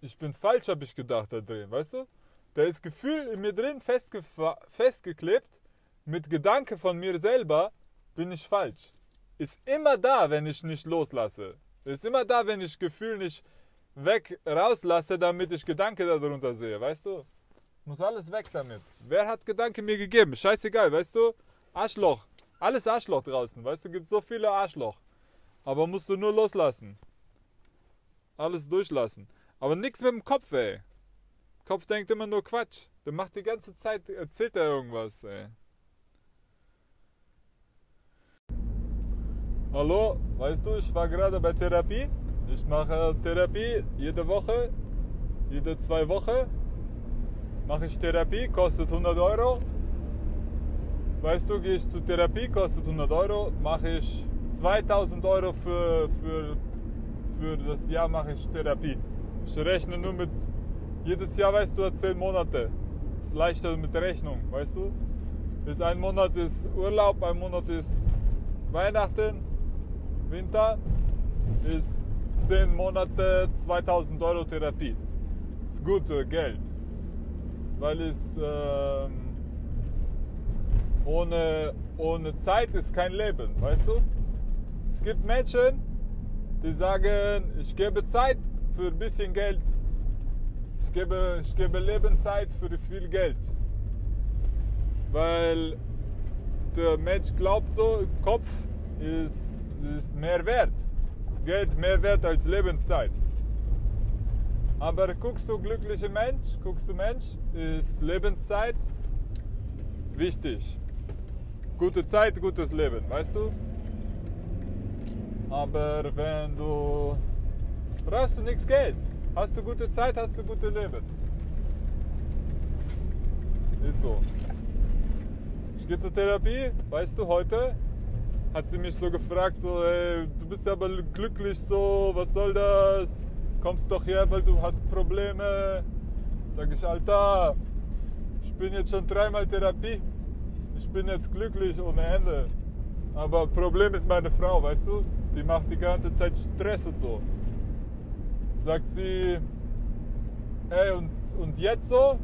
ich bin falsch, habe ich gedacht da drin, weißt du? Da ist Gefühl in mir drin festgefa- festgeklebt, mit Gedanke von mir selber bin ich falsch. Ist immer da, wenn ich nicht loslasse. Ist immer da, wenn ich Gefühl nicht weg rauslasse, damit ich Gedanke darunter sehe, weißt du? Muss alles weg damit. Wer hat Gedanke mir gegeben? Scheißegal, weißt du? Arschloch. Alles Arschloch draußen, weißt du? Gibt so viele Arschloch. Aber musst du nur loslassen. Alles durchlassen. Aber nichts mit dem Kopf, ey. Kopf denkt immer nur Quatsch. Der macht die ganze Zeit, erzählt er irgendwas, ey. Hallo, weißt du, ich war gerade bei Therapie. Ich mache Therapie jede Woche, jede zwei Wochen mache ich Therapie, kostet 100 Euro. Weißt du, gehe ich zur Therapie, kostet 100 Euro, mache ich 2000 Euro für, für, für das Jahr mache ich Therapie. Ich rechne nur mit, jedes Jahr, weißt du, hat 10 Monate. Ist leichter mit Rechnung, weißt du? Ist ein Monat ist Urlaub, ein Monat ist Weihnachten, Winter, ist 10 Monate 2000 Euro Therapie. Ist gut äh, Geld. Weil es ähm, ohne, ohne Zeit ist kein Leben, weißt du? Es gibt Menschen, die sagen, ich gebe Zeit für ein bisschen Geld. Ich gebe, ich gebe Lebenszeit für viel Geld. Weil der Mensch glaubt so, Kopf ist, ist mehr wert. Geld mehr wert als Lebenszeit. Aber guckst du glücklicher Mensch, guckst du Mensch, ist Lebenszeit wichtig. Gute Zeit, gutes Leben, weißt du? Aber wenn du brauchst du nichts Geld, hast du gute Zeit, hast du gute Leben. Ist so. Ich gehe zur Therapie, weißt du, heute hat sie mich so gefragt, so, ey, du bist aber glücklich so, was soll das? Kommst doch her, weil du hast Probleme. Sag ich, Alter, ich bin jetzt schon dreimal Therapie. Ich bin jetzt glücklich ohne Ende. Aber Problem ist meine Frau, weißt du? Die macht die ganze Zeit Stress und so. Sagt sie, ey, und, und jetzt so?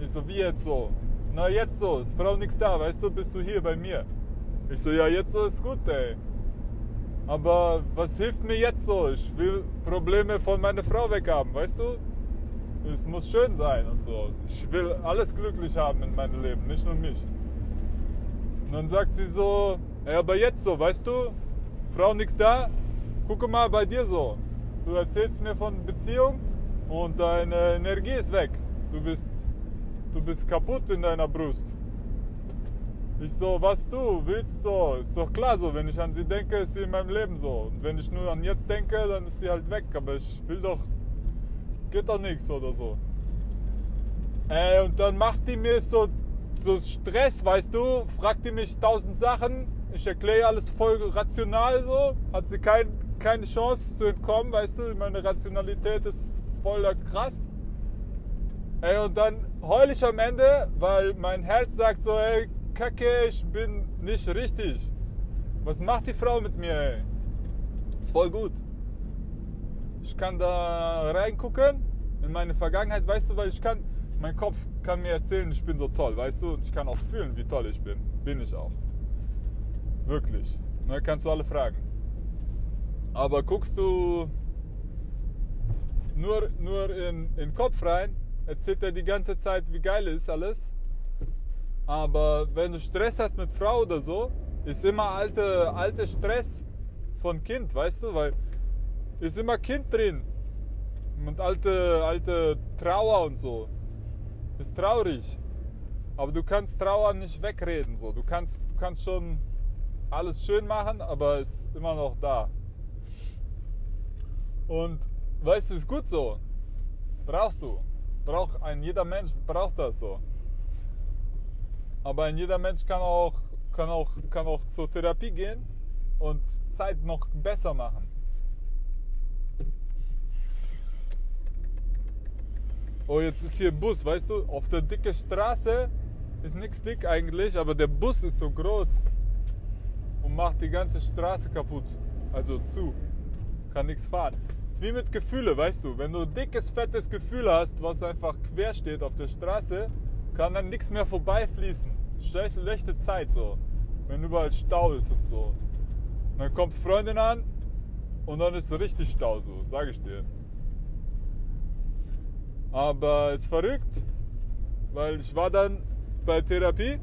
Ich so, wie jetzt so? Na, jetzt so, ist Frau nichts da, weißt du, bist du hier bei mir. Ich so, ja, jetzt so ist gut, ey. Aber was hilft mir jetzt so? Ich will Probleme von meiner Frau weghaben, weißt du? Es muss schön sein und so. Ich will alles glücklich haben in meinem Leben, nicht nur mich. Und dann sagt sie so, ey, aber jetzt so, weißt du? Frau nichts da? Gucke mal bei dir so. Du erzählst mir von Beziehung und deine Energie ist weg. Du bist, du bist kaputt in deiner Brust. Ich so, was du willst so, ist doch klar so, wenn ich an sie denke, ist sie in meinem Leben so. Und wenn ich nur an jetzt denke, dann ist sie halt weg. Aber ich will doch, geht doch nichts oder so. Ey, und dann macht die mir so, so Stress, weißt du, fragt die mich tausend Sachen, ich erkläre alles voll rational so, hat sie kein, keine Chance zu entkommen, weißt du, meine Rationalität ist voll krass. Ey, und dann heul ich am Ende, weil mein Herz sagt so, ey, Kacke, ich bin nicht richtig. Was macht die Frau mit mir, ey? Ist voll gut. Ich kann da reingucken in meine Vergangenheit, weißt du, weil ich kann, mein Kopf kann mir erzählen, ich bin so toll, weißt du, und ich kann auch fühlen, wie toll ich bin. Bin ich auch. Wirklich. Ne, kannst du alle fragen. Aber guckst du nur, nur in, den Kopf rein, erzählt er die ganze Zeit, wie geil ist alles. Aber wenn du Stress hast mit Frau oder so, ist immer alte, alte Stress von Kind, weißt du, weil ist immer Kind drin und alte, alte Trauer und so. Ist traurig. Aber du kannst Trauer nicht wegreden. So. Du, kannst, du kannst schon alles schön machen, aber es ist immer noch da. Und weißt du, ist gut so. Brauchst du. Braucht ein jeder Mensch braucht das so. Aber ein jeder Mensch kann auch, kann auch, kann auch zur Therapie gehen und Zeit noch besser machen. Oh, jetzt ist hier Bus, weißt du? Auf der dicken Straße ist nichts dick eigentlich, aber der Bus ist so groß und macht die ganze Straße kaputt. Also zu. Kann nichts fahren. ist wie mit Gefühle, weißt du. Wenn du dickes, fettes Gefühl hast, was einfach quer steht auf der Straße, kann dann nichts mehr vorbeifließen. Schlechte, Zeit so. Wenn überall Stau ist und so. Und dann kommt Freundin an und dann ist richtig Stau so, sage ich dir. Aber es ist verrückt, weil ich war dann bei Therapie,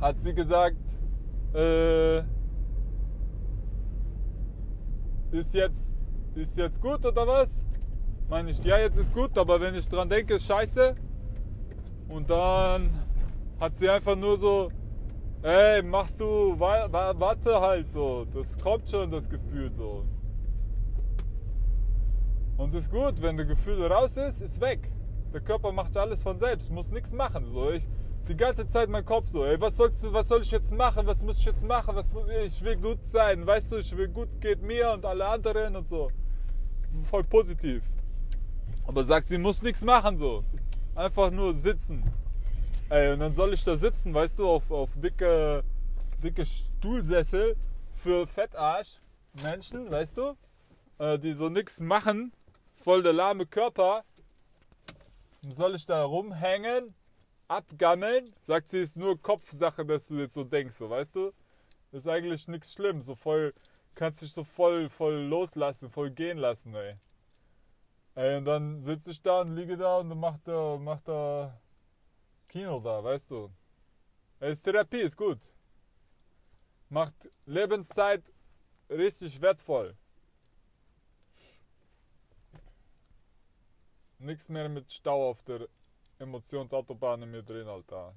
hat sie gesagt, äh, ist jetzt, ist jetzt gut oder was? Meine ich, ja, jetzt ist gut, aber wenn ich dran denke, ist scheiße. Und dann hat sie einfach nur so, ey, machst du, wa- wa- warte halt so, das kommt schon, das Gefühl so. Und ist gut, wenn das Gefühl raus ist, ist weg. Der Körper macht alles von selbst, muss nichts machen. So. Ich, die ganze Zeit mein Kopf so, ey, was, sollst du, was soll ich jetzt machen, was muss ich jetzt machen, was, ich will gut sein, weißt du, ich will gut geht mir und alle anderen und so. Voll positiv. Aber sagt, sie muss nichts machen so. Einfach nur sitzen. Ey, und dann soll ich da sitzen, weißt du, auf, auf dicke, dicke Stuhlsessel für Fettarsch Menschen, weißt du, äh, die so nichts machen, voll der lahme Körper. Dann soll ich da rumhängen, abgammeln? Sagt sie, ist nur Kopfsache, dass du jetzt so denkst, so, weißt du? Ist eigentlich nichts schlimm, so voll, kannst dich so voll, voll loslassen, voll gehen lassen, ey. Ey, und dann sitze ich da und liege da und dann macht er, macht Kino da, weißt du. Ey, ist Therapie, ist gut. Macht Lebenszeit richtig wertvoll. Nichts mehr mit Stau auf der Emotionsautobahn in mir drin, Alter.